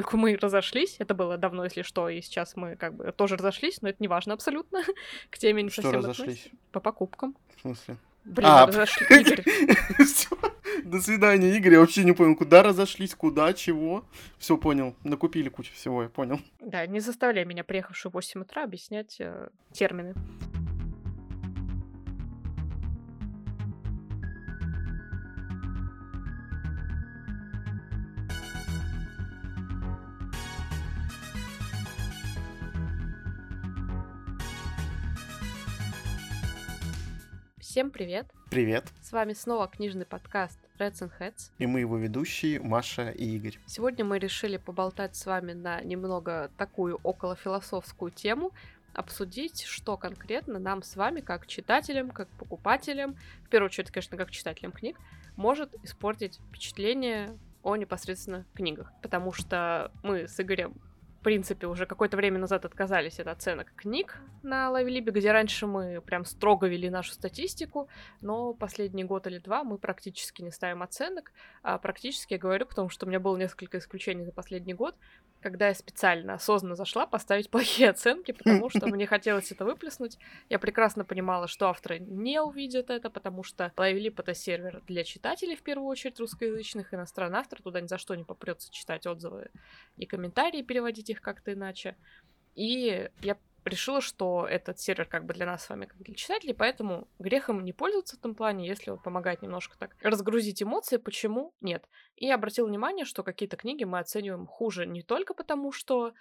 поскольку мы разошлись, это было давно, если что, и сейчас мы как бы тоже разошлись, но это не важно абсолютно, к теме не Что совсем разошлись? относится. По покупкам. В смысле? Блин, А, разошли- Игорь. До свидания, Игорь. Я вообще не понял, куда разошлись, куда, чего. Все понял. Накупили кучу всего, я понял. Да, не заставляй меня, приехавшую в 8 утра, объяснять э, термины. Всем привет! Привет. С вами снова книжный подкаст Reds and Heads. И мы его ведущие Маша и Игорь. Сегодня мы решили поболтать с вами на немного такую околофилософскую тему, обсудить, что конкретно нам с вами, как читателям, как покупателям, в первую очередь, конечно, как читателям книг, может испортить впечатление о непосредственно книгах. Потому что мы с Игорем в принципе, уже какое-то время назад отказались от оценок книг на Лавелибе, где раньше мы прям строго вели нашу статистику, но последний год или два мы практически не ставим оценок. А практически я говорю, потому что у меня было несколько исключений за последний год, когда я специально, осознанно зашла поставить плохие оценки, потому что мне хотелось это выплеснуть. Я прекрасно понимала, что авторы не увидят это, потому что Лайвлип — это сервер для читателей, в первую очередь, русскоязычных, иностранный автор, туда ни за что не попрется читать отзывы и комментарии, переводить их как-то иначе. И я решила, что этот сервер как бы для нас с вами, как для читателей, поэтому грехом не пользоваться в этом плане, если он помогает немножко так разгрузить эмоции, почему нет. И обратил внимание, что какие-то книги мы оцениваем хуже не только потому, что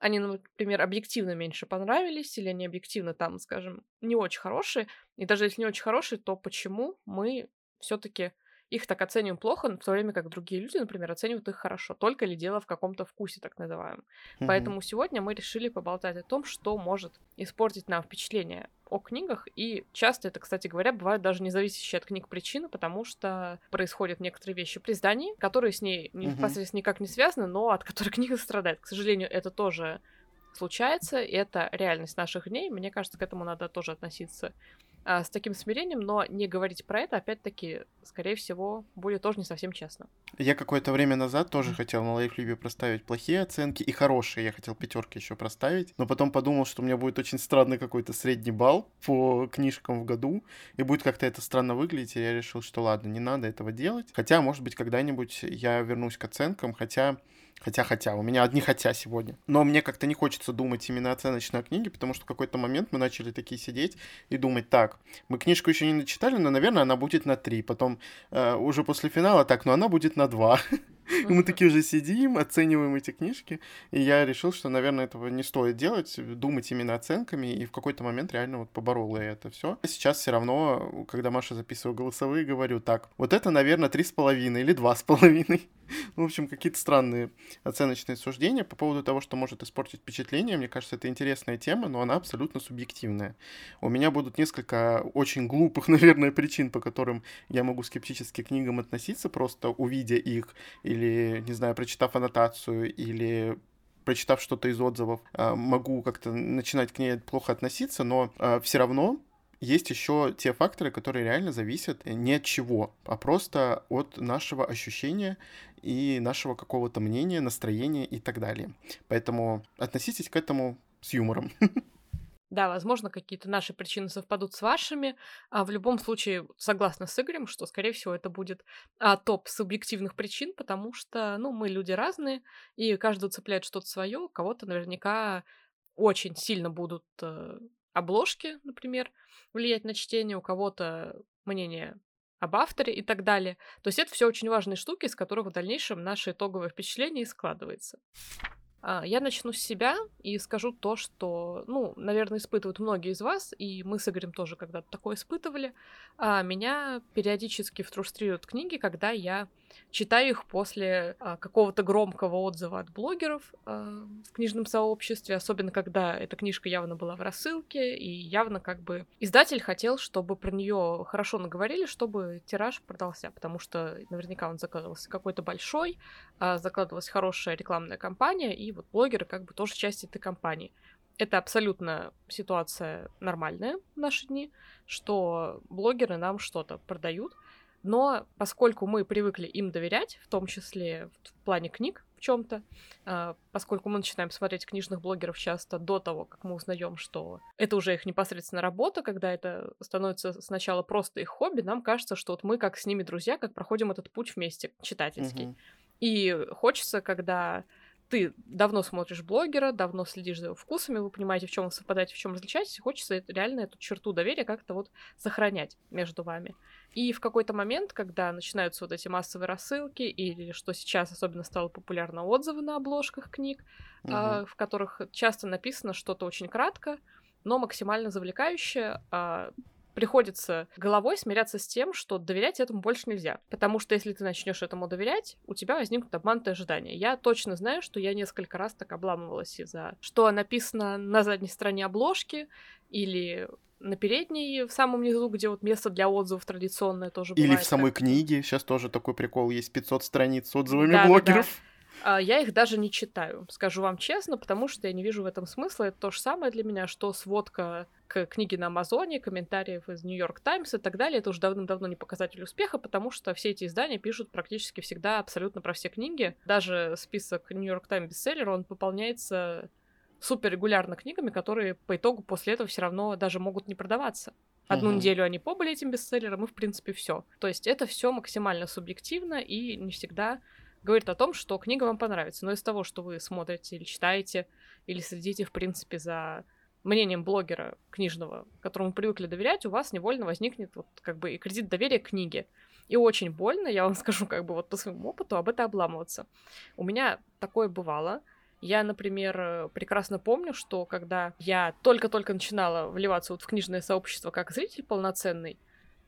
они, ну, например, объективно меньше понравились, или они объективно там, скажем, не очень хорошие, и даже если не очень хорошие, то почему мы все-таки их так оцениваем плохо, в то время как другие люди, например, оценивают их хорошо, только ли дело в каком-то вкусе, так называемом. Мгм. Поэтому сегодня мы решили поболтать о том, что может испортить нам впечатление о книгах. И часто это, кстати говоря, бывают даже не зависящие от книг причины, потому что происходят некоторые вещи при издании, которые с ней непосредственно никак не связаны, но от которых книга страдает. К сожалению, это тоже случается, и это реальность наших дней. Мне кажется, к этому надо тоже относиться а, с таким смирением, но не говорить про это, опять-таки, скорее всего, будет тоже не совсем честно. Я какое-то время назад тоже хотел на лайфлибе проставить плохие оценки и хорошие. Я хотел пятерки еще проставить, но потом подумал, что у меня будет очень странный какой-то средний балл по книжкам в году, и будет как-то это странно выглядеть, и я решил, что ладно, не надо этого делать. Хотя, может быть, когда-нибудь я вернусь к оценкам, хотя Хотя-хотя, у меня одни хотя сегодня. Но мне как-то не хочется думать именно оценочно о книге, потому что в какой-то момент мы начали такие сидеть и думать, так, мы книжку еще не начитали, но, наверное, она будет на 3. Потом э, уже после финала, так, но она будет на 2. И мы такие уже сидим, оцениваем эти книжки, и я решил, что, наверное, этого не стоит делать, думать именно оценками, и в какой-то момент реально вот поборол я это все. Сейчас все равно, когда Маша записываю голосовые, говорю, так, вот это, наверное, три с половиной или два с половиной. В общем, какие-то странные оценочные суждения по поводу того, что может испортить впечатление. Мне кажется, это интересная тема, но она абсолютно субъективная. У меня будут несколько очень глупых, наверное, причин, по которым я могу скептически к книгам относиться, просто увидя их или, не знаю, прочитав аннотацию, или прочитав что-то из отзывов, а, могу как-то начинать к ней плохо относиться, но все равно есть еще те факторы, которые реально зависят не от чего, а просто от нашего ощущения и нашего какого-то мнения, настроения и так далее. Поэтому относитесь к этому с юмором. Да, возможно, какие-то наши причины совпадут с вашими. А в любом случае, согласна с Игорем, что, скорее всего, это будет а, топ субъективных причин, потому что, ну, мы люди разные, и каждый цепляет что-то свое. Кого-то наверняка очень сильно будут э, обложки, например, влиять на чтение, у кого-то мнение об авторе и так далее. То есть это все очень важные штуки, из которых в дальнейшем наше итоговое впечатление и складывается. А, Я начну с себя и скажу то, что, ну, наверное, испытывают многие из вас, и мы с Игорем тоже когда-то такое испытывали. А, Меня периодически фрустрируют книги, когда я читаю их после а, какого-то громкого отзыва от блогеров а, в книжном сообществе, особенно когда эта книжка явно была в рассылке, и явно как бы издатель хотел, чтобы про нее хорошо наговорили, чтобы тираж продался, потому что наверняка он закладывался какой-то большой, а, закладывалась хорошая рекламная кампания, и вот блогеры как бы тоже часть этой кампании. Это абсолютно ситуация нормальная в наши дни, что блогеры нам что-то продают, Но поскольку мы привыкли им доверять, в том числе в плане книг в чем-то, а, поскольку мы начинаем смотреть книжных блогеров часто до того, как мы узнаем, что это уже их непосредственно работа, когда это становится сначала просто их хобби, нам кажется, что вот мы как с ними друзья, как проходим этот путь вместе читательский. Угу. И хочется, когда ты давно смотришь блогера, давно следишь за его вкусами, вы понимаете, в чем вы совпадаете, в чем различаетесь, хочется реально эту черту доверия как-то вот сохранять между вами. И в какой-то момент, когда начинаются вот эти массовые рассылки, или что сейчас особенно стало популярно, отзывы на обложках книг, угу. э, в которых часто написано что-то очень кратко, но максимально завлекающее, э, приходится головой смиряться с тем, что доверять этому больше нельзя. Потому что если ты начнешь этому доверять, у тебя возникнут обманутые ожидания. Я точно знаю, что я несколько раз так обламывалась из-за что написано на задней стороне обложки или на передней, в самом низу, где вот место для отзывов традиционное тоже Или в самой книге. Сейчас тоже такой прикол есть. 500 страниц с отзывами да, блогеров. Да, да. Я их даже не читаю, скажу вам честно, потому что я не вижу в этом смысла. Это то же самое для меня, что сводка к книге на Амазоне, комментариев из Нью-Йорк Таймс и так далее. Это уже давным-давно не показатель успеха, потому что все эти издания пишут практически всегда абсолютно про все книги. Даже список Нью-Йорк Таймс бестселлер, он пополняется супер регулярно книгами, которые по итогу после этого все равно даже могут не продаваться. Одну uh-huh. неделю они побыли этим бестселлером, и в принципе все. То есть это все максимально субъективно и не всегда говорит о том, что книга вам понравится. Но из того, что вы смотрите или читаете, или следите, в принципе, за мнением блогера книжного, которому привыкли доверять, у вас невольно возникнет вот как бы и кредит доверия к книге. И очень больно, я вам скажу как бы вот по своему опыту, об это обламываться. У меня такое бывало. Я, например, прекрасно помню, что когда я только-только начинала вливаться вот в книжное сообщество как зритель полноценный,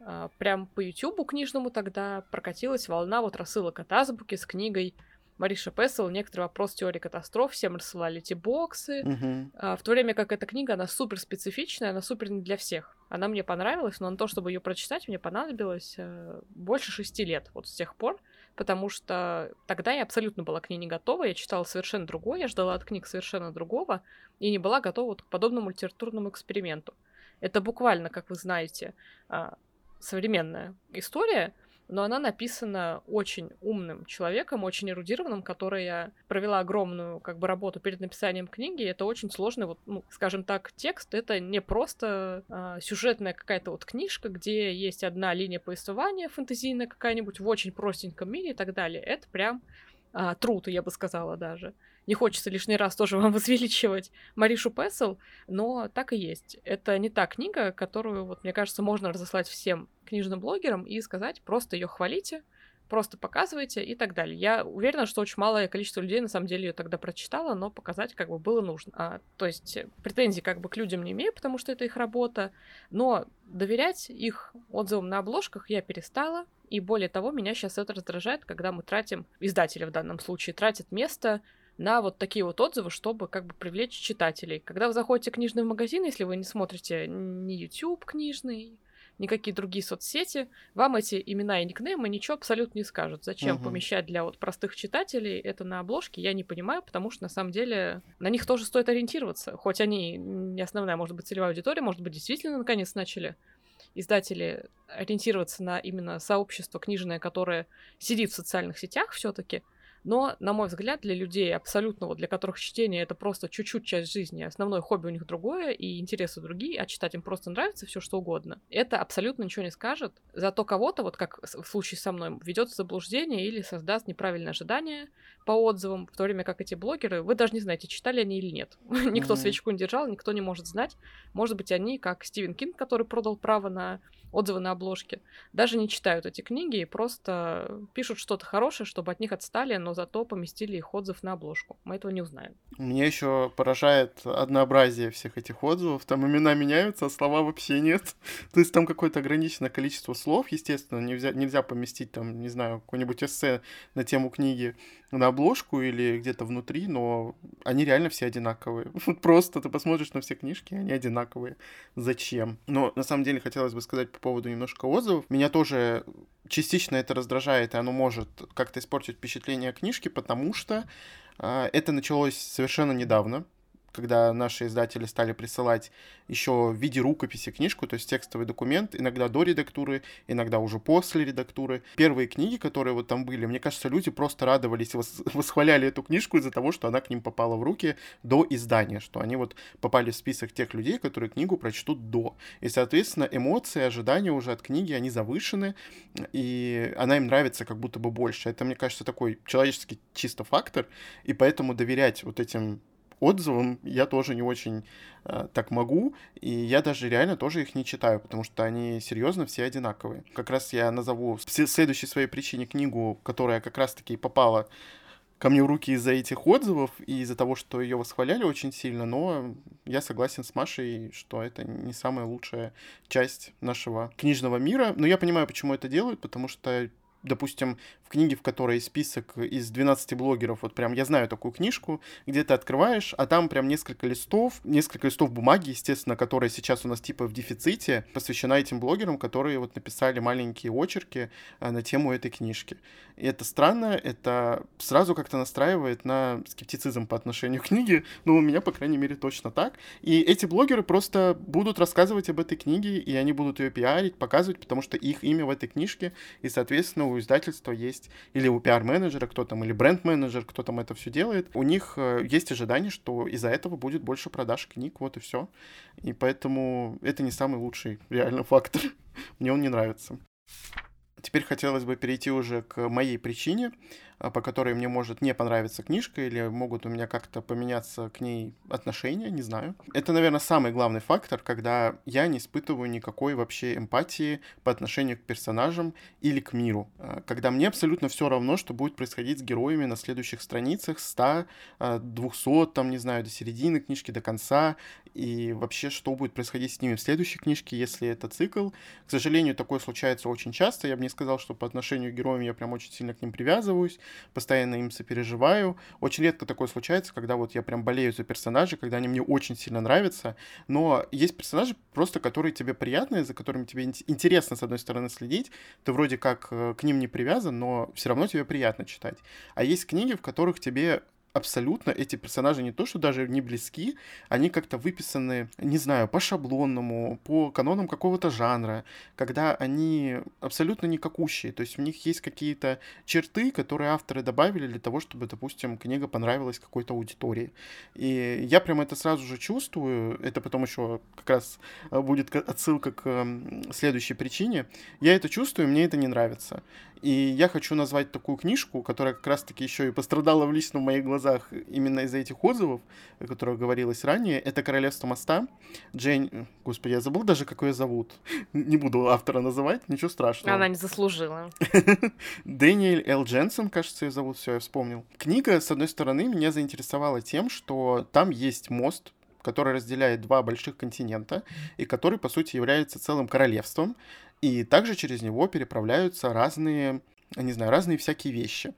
а, прям по Ютубу книжному тогда прокатилась волна вот рассылок от Азбуки с книгой Мариша Пессел «Некоторый вопрос теории катастроф». Всем рассылали эти боксы. Uh-huh. А, в то время как эта книга, она супер специфичная, она супер не для всех. Она мне понравилась, но на то, чтобы ее прочитать, мне понадобилось э, больше шести лет вот с тех пор, потому что тогда я абсолютно была к ней не готова, я читала совершенно другое, я ждала от книг совершенно другого и не была готова вот к подобному литературному эксперименту. Это буквально, как вы знаете, а, современная история, но она написана очень умным человеком, очень эрудированным, которая провела огромную как бы работу перед написанием книги. Это очень сложный, вот, ну, скажем так, текст. Это не просто а, сюжетная какая-то вот книжка, где есть одна линия повествования фэнтезийная какая-нибудь в очень простеньком мире и так далее. Это прям а, труд, я бы сказала даже. Не хочется лишний раз тоже вам возвеличивать Маришу Пессел, но так и есть. Это не та книга, которую, вот, мне кажется, можно разослать всем книжным блогерам и сказать, просто ее хвалите, просто показывайте и так далее. Я уверена, что очень малое количество людей на самом деле ее тогда прочитала, но показать как бы было нужно. А, то есть претензий как бы к людям не имею, потому что это их работа, но доверять их отзывам на обложках я перестала, и более того, меня сейчас это раздражает, когда мы тратим, издатели в данном случае, тратят место на вот такие вот отзывы, чтобы как бы привлечь читателей. Когда вы заходите в книжный магазин, если вы не смотрите ни YouTube книжный, никакие другие соцсети, вам эти имена и никнеймы ничего абсолютно не скажут. Зачем uh-huh. помещать для вот простых читателей это на обложке, я не понимаю, потому что на самом деле на них тоже стоит ориентироваться. Хоть они не основная, может быть, целевая аудитория, может быть, действительно наконец начали издатели ориентироваться на именно сообщество книжное, которое сидит в социальных сетях все-таки, но, на мой взгляд, для людей абсолютно, вот для которых чтение это просто чуть-чуть часть жизни, основное хобби у них другое, и интересы другие, а читать им просто нравится все что угодно, это абсолютно ничего не скажет. Зато кого-то, вот как в случае со мной, ведет в заблуждение или создаст неправильное ожидание по отзывам, в то время как эти блогеры, вы даже не знаете, читали они или нет. никто mm-hmm. свечку не держал, никто не может знать. Может быть, они, как Стивен Кинг, который продал право на отзывы на обложке, даже не читают эти книги и просто пишут что-то хорошее, чтобы от них отстали, но зато поместили их отзыв на обложку. Мы этого не узнаем. Мне еще поражает однообразие всех этих отзывов. Там имена меняются, а слова вообще нет. То есть там какое-то ограниченное количество слов, естественно, нельзя, нельзя поместить там, не знаю, какое-нибудь эссе на тему книги на обложку или где-то внутри, но они реально все одинаковые. Просто ты посмотришь на все книжки, они одинаковые. Зачем? Но на самом деле хотелось бы сказать по поводу немножко отзывов. Меня тоже частично это раздражает, и оно может как-то испортить впечатление книжки, потому что э, это началось совершенно недавно когда наши издатели стали присылать еще в виде рукописи книжку, то есть текстовый документ, иногда до редактуры, иногда уже после редактуры. Первые книги, которые вот там были, мне кажется, люди просто радовались, восхваляли эту книжку из-за того, что она к ним попала в руки до издания, что они вот попали в список тех людей, которые книгу прочтут до. И, соответственно, эмоции, ожидания уже от книги, они завышены, и она им нравится как будто бы больше. Это, мне кажется, такой человеческий чисто фактор, и поэтому доверять вот этим отзывам я тоже не очень э, так могу, и я даже реально тоже их не читаю, потому что они серьезно все одинаковые. Как раз я назову в следующей своей причине книгу, которая как раз-таки попала ко мне в руки из-за этих отзывов и из-за того, что ее восхваляли очень сильно, но я согласен с Машей, что это не самая лучшая часть нашего книжного мира. Но я понимаю, почему это делают, потому что допустим, в книге, в которой список из 12 блогеров, вот прям я знаю такую книжку, где ты открываешь, а там прям несколько листов, несколько листов бумаги, естественно, которая сейчас у нас типа в дефиците, посвящена этим блогерам, которые вот написали маленькие очерки а, на тему этой книжки. И это странно, это сразу как-то настраивает на скептицизм по отношению к книге, ну, у меня, по крайней мере, точно так. И эти блогеры просто будут рассказывать об этой книге, и они будут ее пиарить, показывать, потому что их имя в этой книжке, и, соответственно, у издательства есть, или у пиар-менеджера кто там, или бренд-менеджер, кто там это все делает, у них э, есть ожидание, что из-за этого будет больше продаж книг, вот и все. И поэтому это не самый лучший реально фактор. Мне он не нравится. Теперь хотелось бы перейти уже к моей причине. А, по которой мне может не понравиться книжка или могут у меня как-то поменяться к ней отношения, не знаю. Это, наверное, самый главный фактор, когда я не испытываю никакой вообще эмпатии по отношению к персонажам или к миру. А, когда мне абсолютно все равно, что будет происходить с героями на следующих страницах, 100, 200, а, там, не знаю, до середины книжки, до конца, и вообще, что будет происходить с ними в следующей книжке, если это цикл. К сожалению, такое случается очень часто. Я бы не сказал, что по отношению к героям я прям очень сильно к ним привязываюсь постоянно им сопереживаю. Очень редко такое случается, когда вот я прям болею за персонажей, когда они мне очень сильно нравятся, но есть персонажи просто, которые тебе приятные, за которыми тебе интересно, с одной стороны, следить, ты вроде как э, к ним не привязан, но все равно тебе приятно читать. А есть книги, в которых тебе абсолютно эти персонажи не то, что даже не близки, они как-то выписаны, не знаю, по шаблонному, по канонам какого-то жанра, когда они абсолютно никакущие, то есть у них есть какие-то черты, которые авторы добавили для того, чтобы, допустим, книга понравилась какой-то аудитории. И я прям это сразу же чувствую, это потом еще как раз э, будет отсылка к следующей причине. Я это чувствую, мне это не нравится. И я хочу назвать такую книжку, которая как раз-таки еще и пострадала в лично в моих глазах именно из-за этих отзывов, о которых говорилось ранее. Это «Королевство моста». Джейн... Господи, я забыл даже, как ее зовут. Не буду автора называть, ничего страшного. Она не заслужила. Дэниэль Л. Дженсен, кажется, ее зовут, все, я вспомнил. Книга, с одной стороны, меня заинтересовала тем, что там есть мост, который разделяет два больших континента и который, по сути, является целым королевством. И также через него переправляются разные, не знаю, разные всякие вещи.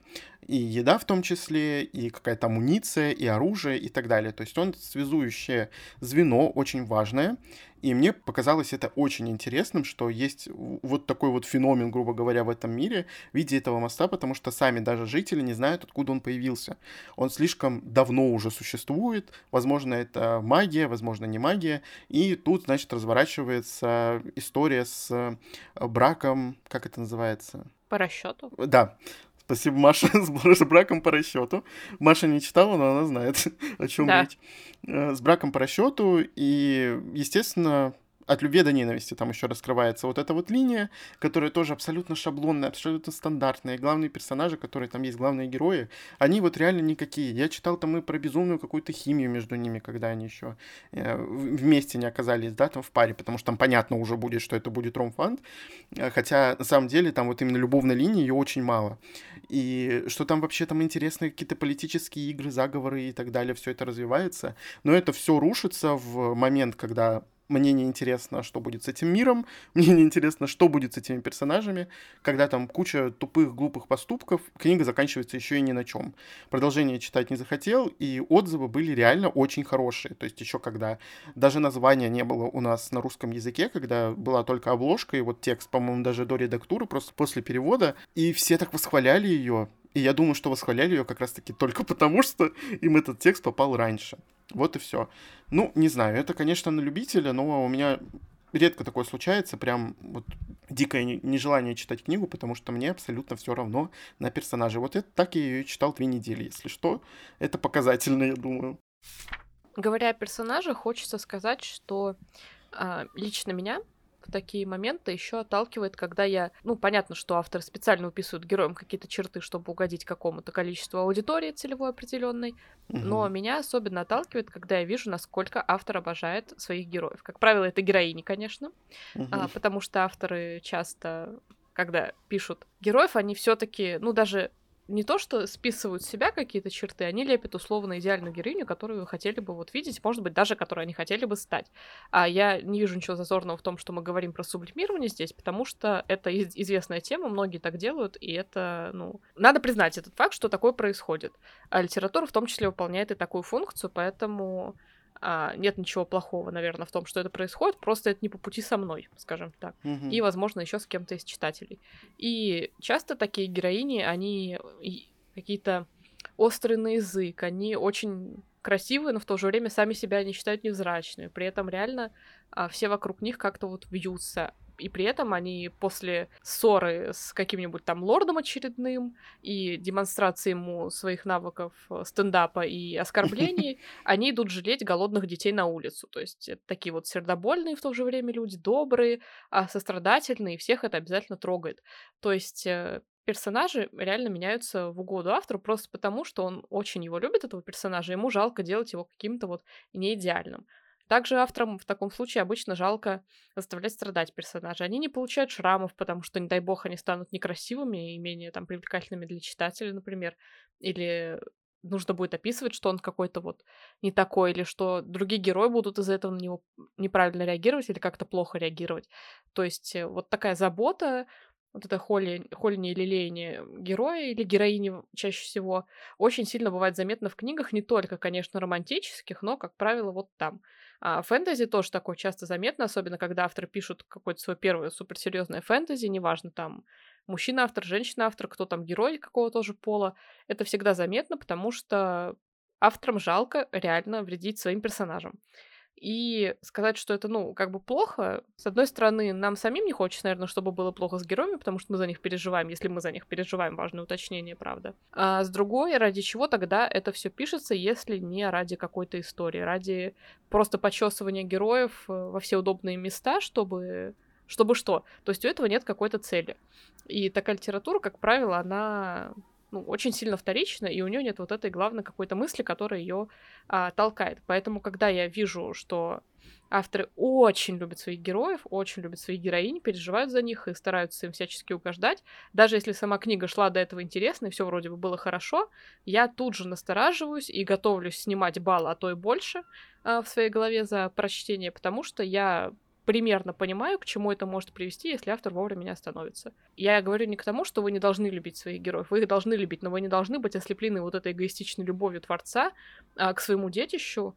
И еда в том числе, и какая-то амуниция, и оружие, и так далее. То есть он связующее звено, очень важное. И мне показалось это очень интересным, что есть вот такой вот феномен, грубо говоря, в этом мире в виде этого моста, потому что сами даже жители не знают, откуда он появился. Он слишком давно уже существует, возможно, это магия, возможно, не магия, и тут, значит, разворачивается история с э, браком, как это называется? По расчету? Да, Спасибо, Маша, с браком по расчету. Маша не читала, но она знает, о чем да. речь. Э, с браком по расчету. И, естественно, от любви до ненависти там еще раскрывается вот эта вот линия, которая тоже абсолютно шаблонная, абсолютно стандартная. Главные персонажи, которые там есть, главные герои, они вот реально никакие. Я читал там и про безумную какую-то химию между ними, когда они еще э, вместе не оказались, да, там в паре, потому что там понятно уже будет, что это будет ромфанд. Э, хотя на самом деле там вот именно любовной линии ее очень мало. И что там вообще там интересные какие-то политические игры, заговоры и так далее, все это развивается. Но это все рушится в момент, когда мне не интересно, что будет с этим миром, мне не интересно, что будет с этими персонажами, когда там куча тупых, глупых поступков, книга заканчивается еще и ни на чем. Продолжение читать не захотел, и отзывы были реально очень хорошие. То есть еще когда даже названия не было у нас на русском языке, когда была только обложка и вот текст, по-моему, даже до редактуры, просто после перевода, и все так восхваляли ее, и я думаю, что восхваляли ее как раз-таки только потому, что им этот текст попал раньше. Вот и все. Ну, не знаю, это, конечно, на любителя, но у меня редко такое случается, прям вот дикое нежелание читать книгу, потому что мне абсолютно все равно на персонажа. Вот это так я ее читал две недели, если что. Это показательно, я думаю. Говоря о персонажах, хочется сказать, что а, лично меня такие моменты еще отталкивает, когда я... Ну, понятно, что автор специально уписывает героям какие-то черты, чтобы угодить какому-то количеству аудитории целевой определенной, угу. но меня особенно отталкивает, когда я вижу, насколько автор обожает своих героев. Как правило, это героини, конечно, угу. а, потому что авторы часто когда пишут героев, они все-таки, ну, даже не то, что списывают с себя какие-то черты, они лепят условно идеальную героиню, которую хотели бы вот видеть, может быть, даже которой они хотели бы стать. А я не вижу ничего зазорного в том, что мы говорим про сублимирование здесь, потому что это известная тема, многие так делают, и это, ну, надо признать этот факт, что такое происходит. А литература в том числе выполняет и такую функцию, поэтому а, нет ничего плохого, наверное, в том, что это происходит, просто это не по пути со мной, скажем так. Mm-hmm. И, возможно, еще с кем-то из читателей. И часто такие героини, они какие-то острые на язык, они очень красивые, но в то же время сами себя не считают невзрачными. При этом реально а, все вокруг них как-то вот вьются и при этом они после ссоры с каким-нибудь там лордом очередным и демонстрации ему своих навыков э, стендапа и оскорблений, они идут жалеть голодных детей на улицу. То есть это такие вот сердобольные в то же время люди, добрые, а сострадательные, и всех это обязательно трогает. То есть э, персонажи реально меняются в угоду автору просто потому, что он очень его любит, этого персонажа, ему жалко делать его каким-то вот неидеальным. Также авторам в таком случае обычно жалко заставлять страдать персонажа. Они не получают шрамов, потому что, не дай бог, они станут некрасивыми и менее там привлекательными для читателя, например. Или нужно будет описывать, что он какой-то вот не такой, или что другие герои будут из-за этого на него неправильно реагировать или как-то плохо реагировать. То есть э, вот такая забота, вот это холли, холление или лелеяние героя или героини чаще всего очень сильно бывает заметно в книгах, не только, конечно, романтических, но, как правило, вот там. А фэнтези тоже такое часто заметно, особенно когда авторы пишут какое-то свое первое суперсерьезное фэнтези, неважно там мужчина-автор, женщина-автор, кто там герой какого тоже пола, это всегда заметно, потому что авторам жалко реально вредить своим персонажам. И сказать, что это, ну, как бы плохо, с одной стороны, нам самим не хочется, наверное, чтобы было плохо с героями, потому что мы за них переживаем, если мы за них переживаем, важное уточнение, правда. А с другой, ради чего тогда это все пишется, если не ради какой-то истории, ради просто почесывания героев э, во все удобные места, чтобы чтобы что? То есть у этого нет какой-то цели. И такая литература, как правило, она ну, очень сильно вторична, и у нее нет вот этой главной какой-то мысли, которая ее а, толкает. Поэтому, когда я вижу, что авторы очень любят своих героев, очень любят своих героинь, переживают за них и стараются им всячески угождать, даже если сама книга шла до этого интересно, и все вроде бы было хорошо, я тут же настораживаюсь и готовлюсь снимать балл, а то и больше а, в своей голове за прочтение, потому что я примерно понимаю, к чему это может привести, если автор вовремя не остановится. Я говорю не к тому, что вы не должны любить своих героев. Вы их должны любить, но вы не должны быть ослеплены вот этой эгоистичной любовью Творца а, к своему детищу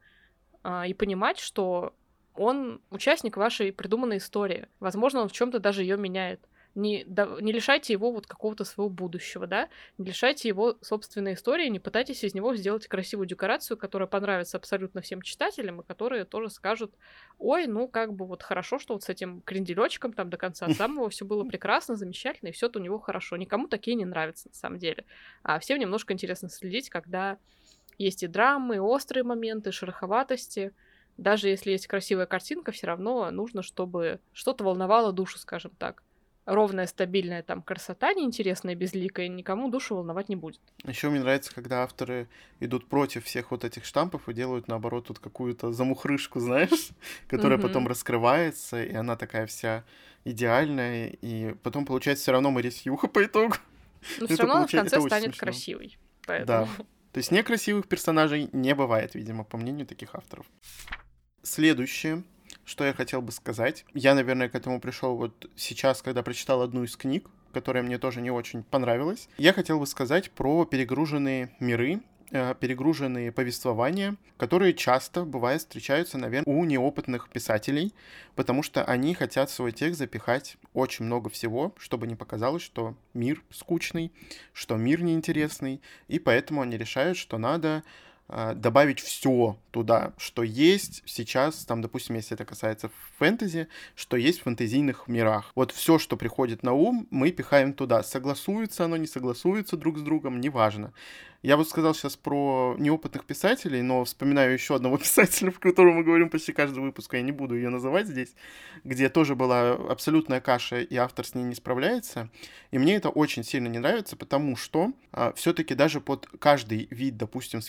а, и понимать, что он участник вашей придуманной истории. Возможно, он в чем-то даже ее меняет не, да, не лишайте его вот какого-то своего будущего, да, не лишайте его собственной истории, не пытайтесь из него сделать красивую декорацию, которая понравится абсолютно всем читателям, и которые тоже скажут, ой, ну, как бы вот хорошо, что вот с этим кренделечком там до конца самого все было прекрасно, замечательно, и все у него хорошо. Никому такие не нравятся, на самом деле. А всем немножко интересно следить, когда есть и драмы, и острые моменты, шероховатости, даже если есть красивая картинка, все равно нужно, чтобы что-то волновало душу, скажем так ровная, стабильная там красота, неинтересная, безликая, никому душу волновать не будет. Еще мне нравится, когда авторы идут против всех вот этих штампов и делают, наоборот, тут какую-то замухрышку, знаешь, которая mm-hmm. потом раскрывается, и она такая вся идеальная, и потом получается все равно Марис Юха по итогу. Но все равно получается... в конце станет смешно. красивой. Поэтому... Да. То есть некрасивых персонажей не бывает, видимо, по мнению таких авторов. Следующее что я хотел бы сказать. Я, наверное, к этому пришел вот сейчас, когда прочитал одну из книг, которая мне тоже не очень понравилась. Я хотел бы сказать про перегруженные миры, э, перегруженные повествования, которые часто, бывает, встречаются, наверное, у неопытных писателей, потому что они хотят в свой текст запихать очень много всего, чтобы не показалось, что мир скучный, что мир неинтересный, и поэтому они решают, что надо добавить все туда, что есть сейчас, там, допустим, если это касается фэнтези, что есть в фэнтезийных мирах. Вот все, что приходит на ум, мы пихаем туда. Согласуется оно, не согласуется друг с другом, неважно. Я вот сказал сейчас про неопытных писателей, но вспоминаю еще одного писателя, в котором мы говорим почти каждый выпуск, я не буду ее называть здесь, где тоже была абсолютная каша, и автор с ней не справляется. И мне это очень сильно не нравится, потому что а, все-таки даже под каждый вид, допустим,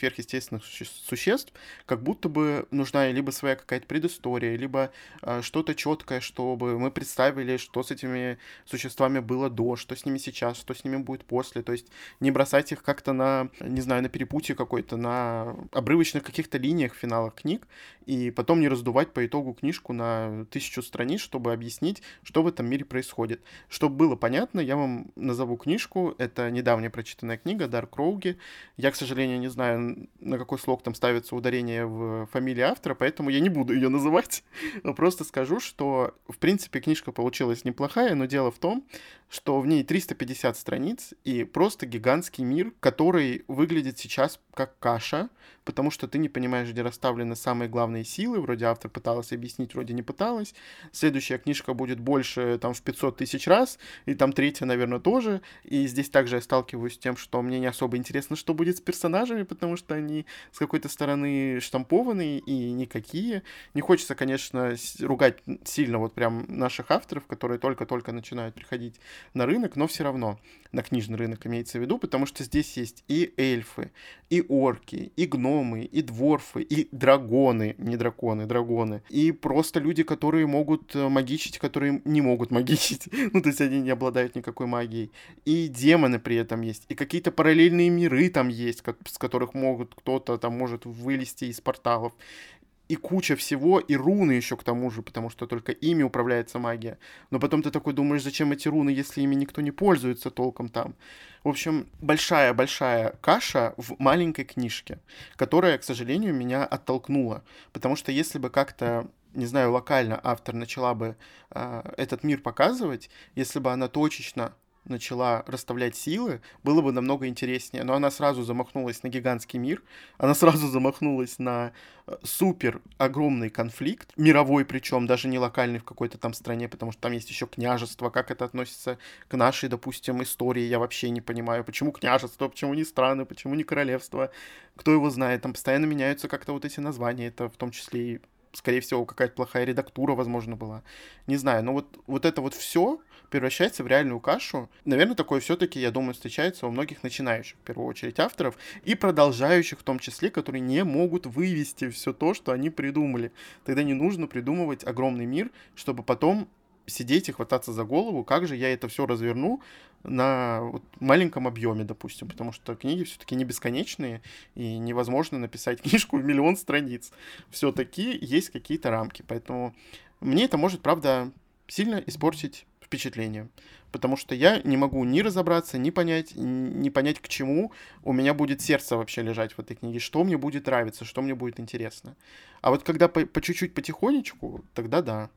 сверхъестественных существ, как будто бы нужна либо своя какая-то предыстория, либо а, что-то четкое, чтобы мы представили, что с этими существами было до, что с ними сейчас, что с ними будет после. То есть не бросать их как-то на не знаю, на перепутье какой-то, на обрывочных каких-то линиях в финалах книг, и потом не раздувать по итогу книжку на тысячу страниц, чтобы объяснить, что в этом мире происходит. Чтобы было понятно, я вам назову книжку. Это недавняя прочитанная книга Дарк Роуги. Я, к сожалению, не знаю, на какой слог там ставится ударение в фамилии автора, поэтому я не буду ее называть. Но просто скажу, что, в принципе, книжка получилась неплохая, но дело в том, что в ней 350 страниц и просто гигантский мир, который выглядит сейчас как каша, потому что ты не понимаешь, где расставлены самые главные силы, вроде автор пыталась объяснить, вроде не пыталась. Следующая книжка будет больше, там, в 500 тысяч раз, и там третья, наверное, тоже. И здесь также я сталкиваюсь с тем, что мне не особо интересно, что будет с персонажами, потому что они с какой-то стороны штампованные и никакие. Не хочется, конечно, ругать сильно вот прям наших авторов, которые только-только начинают приходить на рынок, но все равно на книжный рынок имеется в виду, потому что здесь есть и эльфы, и орки, и гномы, и дворфы, и драгоны, не драконы, драгоны, и просто люди, которые могут э, магичить, которые не могут магичить, ну, то есть они не обладают никакой магией, и демоны при этом есть, и какие-то параллельные миры там есть, как, с которых могут кто-то там может вылезти из порталов, и куча всего, и руны еще к тому же, потому что только ими управляется магия. Но потом ты такой думаешь, зачем эти руны, если ими никто не пользуется толком там. В общем, большая-большая каша в маленькой книжке, которая, к сожалению, меня оттолкнула. Потому что если бы как-то не знаю, локально автор начала бы э, этот мир показывать, если бы она точечно начала расставлять силы, было бы намного интереснее. Но она сразу замахнулась на гигантский мир, она сразу замахнулась на э, супер огромный конфликт, мировой причем, даже не локальный в какой-то там стране, потому что там есть еще княжество, как это относится к нашей, допустим, истории, я вообще не понимаю, почему княжество, почему не страны, почему не королевство, кто его знает, там постоянно меняются как-то вот эти названия, это в том числе и скорее всего, какая-то плохая редактура, возможно, была. Не знаю, но вот, вот это вот все превращается в реальную кашу. Наверное, такое все-таки, я думаю, встречается у многих начинающих, в первую очередь, авторов и продолжающих в том числе, которые не могут вывести все то, что они придумали. Тогда не нужно придумывать огромный мир, чтобы потом сидеть и хвататься за голову, как же я это все разверну на вот маленьком объеме, допустим, потому что книги все-таки не бесконечные, и невозможно написать книжку в миллион страниц. Все-таки есть какие-то рамки, поэтому мне это может, правда, сильно испортить впечатление. Потому что я не могу ни разобраться, ни понять, ни понять, к чему у меня будет сердце вообще лежать в этой книге, что мне будет нравиться, что мне будет интересно. А вот когда по, по чуть-чуть потихонечку, тогда да.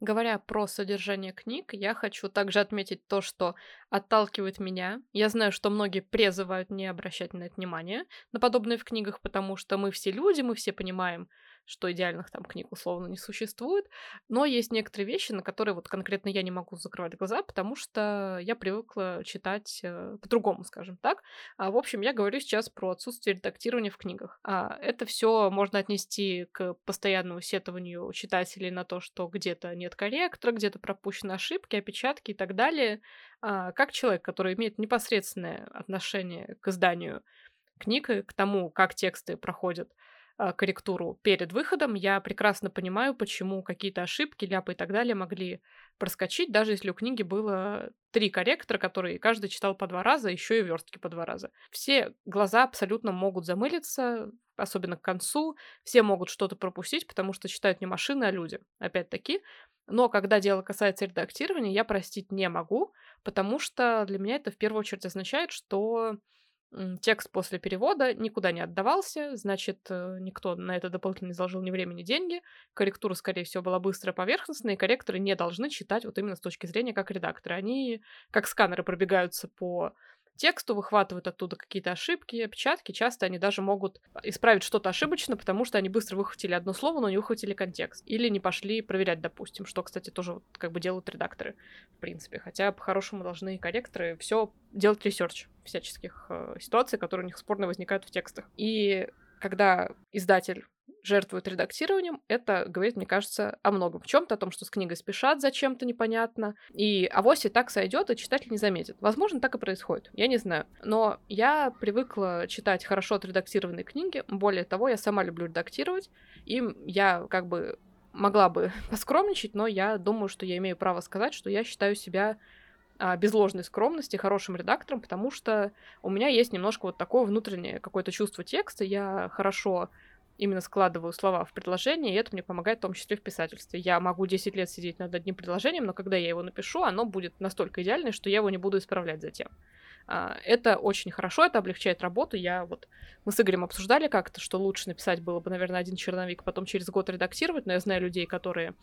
Говоря про содержание книг, я хочу также отметить то, что отталкивает меня. Я знаю, что многие призывают не обращать на это внимание, на подобное в книгах, потому что мы все люди, мы все понимаем, что идеальных там книг условно не существует, но есть некоторые вещи, на которые вот конкретно я не могу закрывать глаза, потому что я привыкла читать э, по-другому, скажем так. А, в общем, я говорю сейчас про отсутствие редактирования в книгах. А, это все можно отнести к постоянному сетованию читателей на то, что где-то нет корректора, где-то пропущены ошибки, опечатки и так далее. А, как человек, который имеет непосредственное отношение к изданию книг и к тому, как тексты проходят корректуру перед выходом, я прекрасно понимаю, почему какие-то ошибки, ляпы и так далее могли проскочить, даже если у книги было три корректора, которые каждый читал по два раза, еще и верстки по два раза. Все глаза абсолютно могут замылиться, особенно к концу, все могут что-то пропустить, потому что читают не машины, а люди, опять-таки. Но когда дело касается редактирования, я простить не могу, потому что для меня это в первую очередь означает, что Текст после перевода никуда не отдавался, значит, э, никто на это дополнительно не заложил ни времени, ни деньги. Корректура, скорее всего, была быстрая, поверхностная, и корректоры не должны читать вот именно с точки зрения как редакторы. Они, как сканеры, пробегаются по тексту, выхватывают оттуда какие-то ошибки, опечатки. Часто они даже могут исправить что-то ошибочно, потому что они быстро выхватили одно слово, но не выхватили контекст. Или не пошли проверять, допустим, что, кстати, тоже как бы делают редакторы, в принципе. Хотя по-хорошему должны корректоры все делать research всяческих э, ситуаций, которые у них спорно возникают в текстах. И когда издатель жертвуют редактированием, это говорит, мне кажется, о многом. В чем-то, о том, что с книгой спешат зачем-то непонятно. И авось и так сойдет, и читатель не заметит. Возможно, так и происходит. Я не знаю. Но я привыкла читать хорошо отредактированные книги. Более того, я сама люблю редактировать. И я как бы могла бы поскромничать, но я думаю, что я имею право сказать, что я считаю себя а, без ложной скромности хорошим редактором, потому что у меня есть немножко вот такое внутреннее какое-то чувство текста. Я хорошо именно складываю слова в предложение, и это мне помогает в том числе в писательстве. Я могу 10 лет сидеть над одним предложением, но когда я его напишу, оно будет настолько идеальное, что я его не буду исправлять затем. А, это очень хорошо, это облегчает работу. Я вот мы с Игорем обсуждали как-то, что лучше написать было бы, наверное, один черновик, потом через год редактировать, но я знаю людей, которые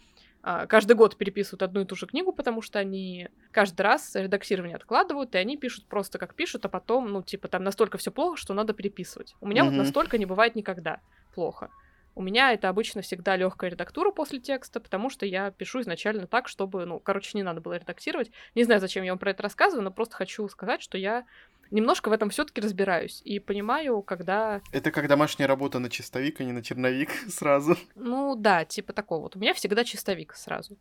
каждый год переписывают одну и ту же книгу, потому что они каждый раз редактирование откладывают, и они пишут просто как пишут, а потом, ну, типа, там настолько все плохо, что надо переписывать. У меня mm-hmm. вот настолько не бывает никогда плохо. У меня это обычно всегда легкая редактура после текста, потому что я пишу изначально так, чтобы, ну, короче, не надо было редактировать. Не знаю, зачем я вам про это рассказываю, но просто хочу сказать, что я немножко в этом все-таки разбираюсь и понимаю, когда... Это как домашняя работа на чистовик, а не на черновик сразу. Ну да, типа такого. Вот у меня всегда чистовик сразу.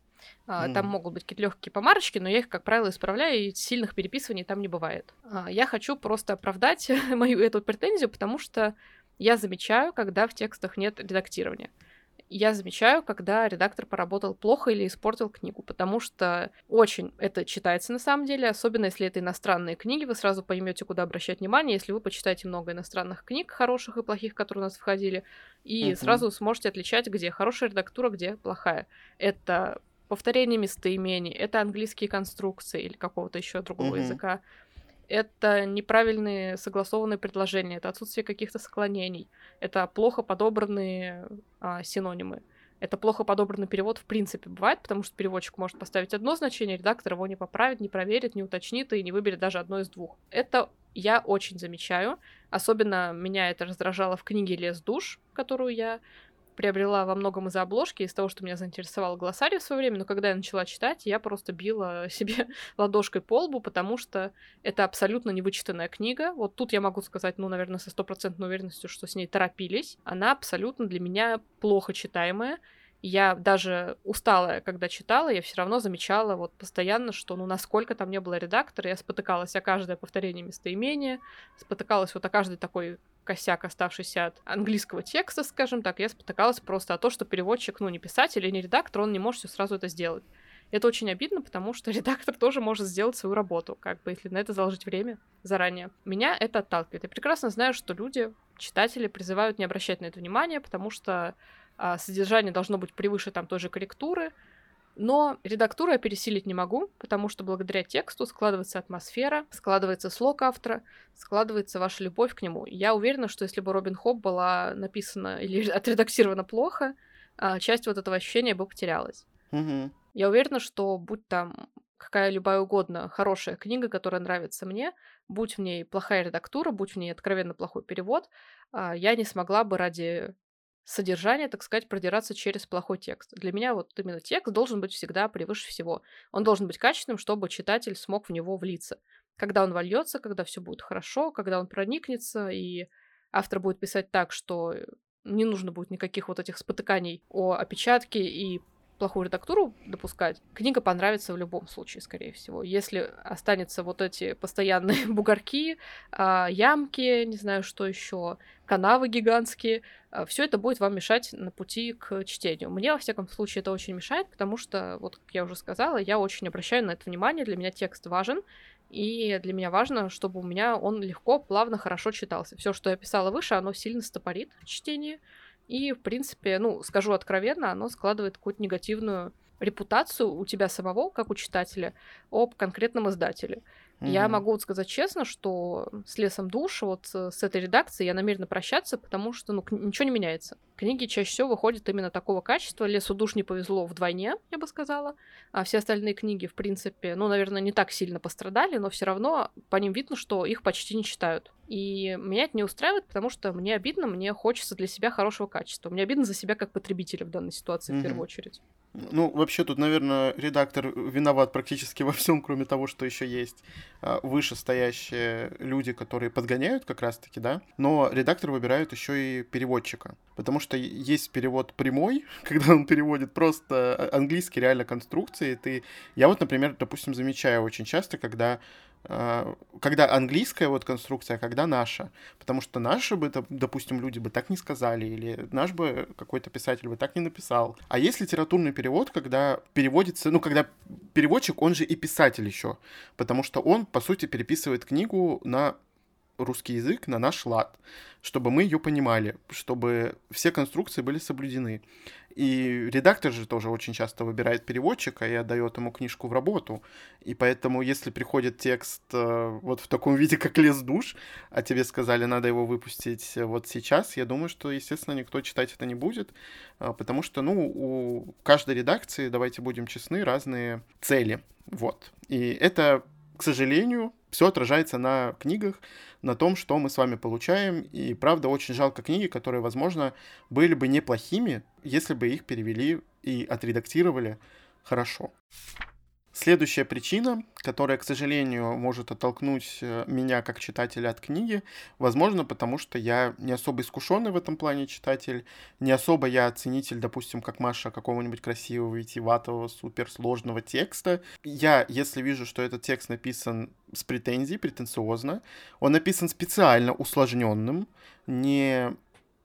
Mm. Там могут быть какие-то легкие помарочки, но я их, как правило, исправляю, и сильных переписываний там не бывает. А, я хочу просто оправдать мою эту претензию, потому что я замечаю, когда в текстах нет редактирования. Я замечаю, когда редактор поработал плохо или испортил книгу, потому что очень это читается на самом деле, особенно если это иностранные книги, вы сразу поймете, куда обращать внимание, если вы почитаете много иностранных книг, хороших и плохих, которые у нас входили, и uh-huh. сразу сможете отличать, где хорошая редактура, где плохая. Это повторение местоимений, это английские конструкции или какого-то еще другого uh-huh. языка это неправильные согласованные предложения, это отсутствие каких-то склонений, это плохо подобранные а, синонимы. Это плохо подобранный перевод в принципе бывает, потому что переводчик может поставить одно значение, редактор его не поправит, не проверит, не уточнит и не выберет даже одно из двух. Это я очень замечаю. Особенно меня это раздражало в книге «Лес душ», которую я приобрела во многом из-за обложки, из того, что меня заинтересовал глоссарий в свое время, но когда я начала читать, я просто била себе ладошкой по лбу, потому что это абсолютно невычитанная книга. Вот тут я могу сказать, ну, наверное, со стопроцентной уверенностью, что с ней торопились. Она абсолютно для меня плохо читаемая. Я даже усталая, когда читала, я все равно замечала вот постоянно, что ну насколько там не было редактора, я спотыкалась о каждое повторение местоимения, спотыкалась вот о каждый такой косяк, оставшийся от английского текста, скажем так, я спотыкалась просто о том, что переводчик, ну, не писатель и не редактор, он не может все сразу это сделать. Это очень обидно, потому что редактор тоже может сделать свою работу, как бы, если на это заложить время заранее. Меня это отталкивает. Я прекрасно знаю, что люди, читатели, призывают не обращать на это внимания, потому что а, содержание должно быть превыше там той же корректуры, но редактуру я пересилить не могу, потому что благодаря тексту складывается атмосфера, складывается слог автора, складывается ваша любовь к нему. Я уверена, что если бы Робин Хоп была написана или отредактирована плохо, а, часть вот этого ощущения бы потерялась. Угу. Я уверена, что будь там какая любая угодно хорошая книга, которая нравится мне, будь в ней плохая редактура, будь в ней откровенно плохой перевод, а, я не смогла бы ради содержание, так сказать, продираться через плохой текст. Для меня вот именно текст должен быть всегда превыше всего. Он должен быть качественным, чтобы читатель смог в него влиться. Когда он вольется, когда все будет хорошо, когда он проникнется, и автор будет писать так, что не нужно будет никаких вот этих спотыканий о опечатке и плохую редактуру допускать, книга понравится в любом случае, скорее всего. Если останется вот эти постоянные бугорки, а, ямки, не знаю, что еще, канавы гигантские, а, все это будет вам мешать на пути к чтению. Мне, во всяком случае, это очень мешает, потому что, вот как я уже сказала, я очень обращаю на это внимание, для меня текст важен, и для меня важно, чтобы у меня он легко, плавно, хорошо читался. Все, что я писала выше, оно сильно стопорит чтение, и, в принципе, ну, скажу откровенно, оно складывает какую-то негативную репутацию у тебя самого, как у читателя, об конкретном издателе. Mm-hmm. Я могу вот сказать честно, что с лесом душ, вот с этой редакцией я намерена прощаться, потому что ну, ничего не меняется. Книги чаще всего выходят именно такого качества. Лесу душ не повезло вдвойне, я бы сказала. А все остальные книги, в принципе, ну, наверное, не так сильно пострадали, но все равно по ним видно, что их почти не читают. И меня это не устраивает, потому что мне обидно, мне хочется для себя хорошего качества. Мне обидно за себя как потребителя в данной ситуации mm-hmm. в первую очередь. Ну, вообще тут, наверное, редактор виноват практически во всем, кроме того, что еще есть а, вышестоящие люди, которые подгоняют как раз-таки, да. Но редактор выбирает еще и переводчика. Потому что есть перевод прямой, когда он переводит просто а, английский реально конструкции. Ты... Я вот, например, допустим, замечаю очень часто, когда а, когда английская вот конструкция, а когда наша. Потому что наши бы, допустим, люди бы так не сказали, или наш бы какой-то писатель бы так не написал. А есть литературный перевод, когда переводится, ну, когда переводчик, он же и писатель еще, потому что он, по сути, переписывает книгу на русский язык на наш лад, чтобы мы ее понимали, чтобы все конструкции были соблюдены. И редактор же тоже очень часто выбирает переводчика и отдает ему книжку в работу. И поэтому, если приходит текст э, вот в таком виде, как лес душ, а тебе сказали, надо его выпустить вот сейчас, я думаю, что, естественно, никто читать это не будет, э, потому что, ну, у каждой редакции, давайте будем честны, разные цели. Вот. И это, к сожалению, все отражается на книгах, на том, что мы с вами получаем. И правда, очень жалко книги, которые, возможно, были бы неплохими, если бы их перевели и отредактировали хорошо. Следующая причина, которая, к сожалению, может оттолкнуть э, меня как читателя от книги, возможно, потому что я не особо искушенный в этом плане читатель, не особо я оценитель, допустим, как Маша, какого-нибудь красивого, витиеватого, суперсложного текста. Я, если вижу, что этот текст написан с претензией, претенциозно, он написан специально усложненным, не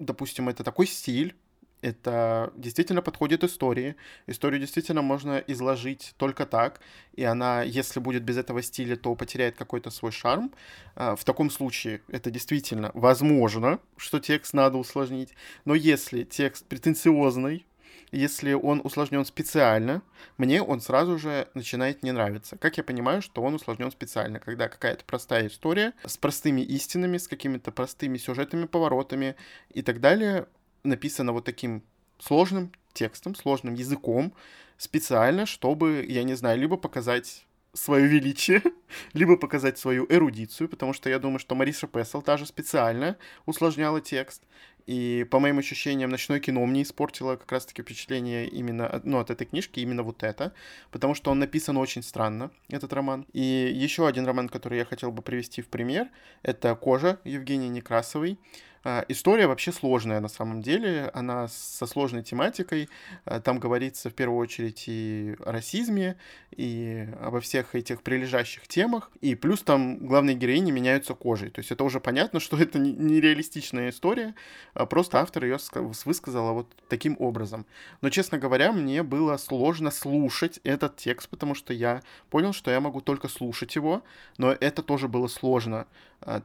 допустим, это такой стиль, это действительно подходит истории. Историю действительно можно изложить только так, и она, если будет без этого стиля, то потеряет какой-то свой шарм. А, в таком случае это действительно возможно, что текст надо усложнить, но если текст претенциозный, если он усложнен специально, мне он сразу же начинает не нравиться. Как я понимаю, что он усложнен специально, когда какая-то простая история с простыми истинами, с какими-то простыми сюжетными поворотами и так далее, написано вот таким сложным текстом, сложным языком, специально, чтобы, я не знаю, либо показать свое величие, либо показать свою эрудицию, потому что я думаю, что Мариса Пессел даже специально усложняла текст. И по моим ощущениям, ночное кино мне испортило как раз-таки впечатление именно ну, от этой книжки, именно вот это, потому что он написан очень странно, этот роман. И еще один роман, который я хотел бы привести в пример, это «Кожа» Евгении Некрасовой. А, история вообще сложная на самом деле, она со сложной тематикой. А, там говорится в первую очередь и о расизме, и обо всех этих прилежащих темах. И плюс там главные героини меняются кожей. То есть это уже понятно, что это нереалистичная история, а просто автор ее высказала вот таким образом. Но, честно говоря, мне было сложно слушать этот текст, потому что я понял, что я могу только слушать его, но это тоже было сложно.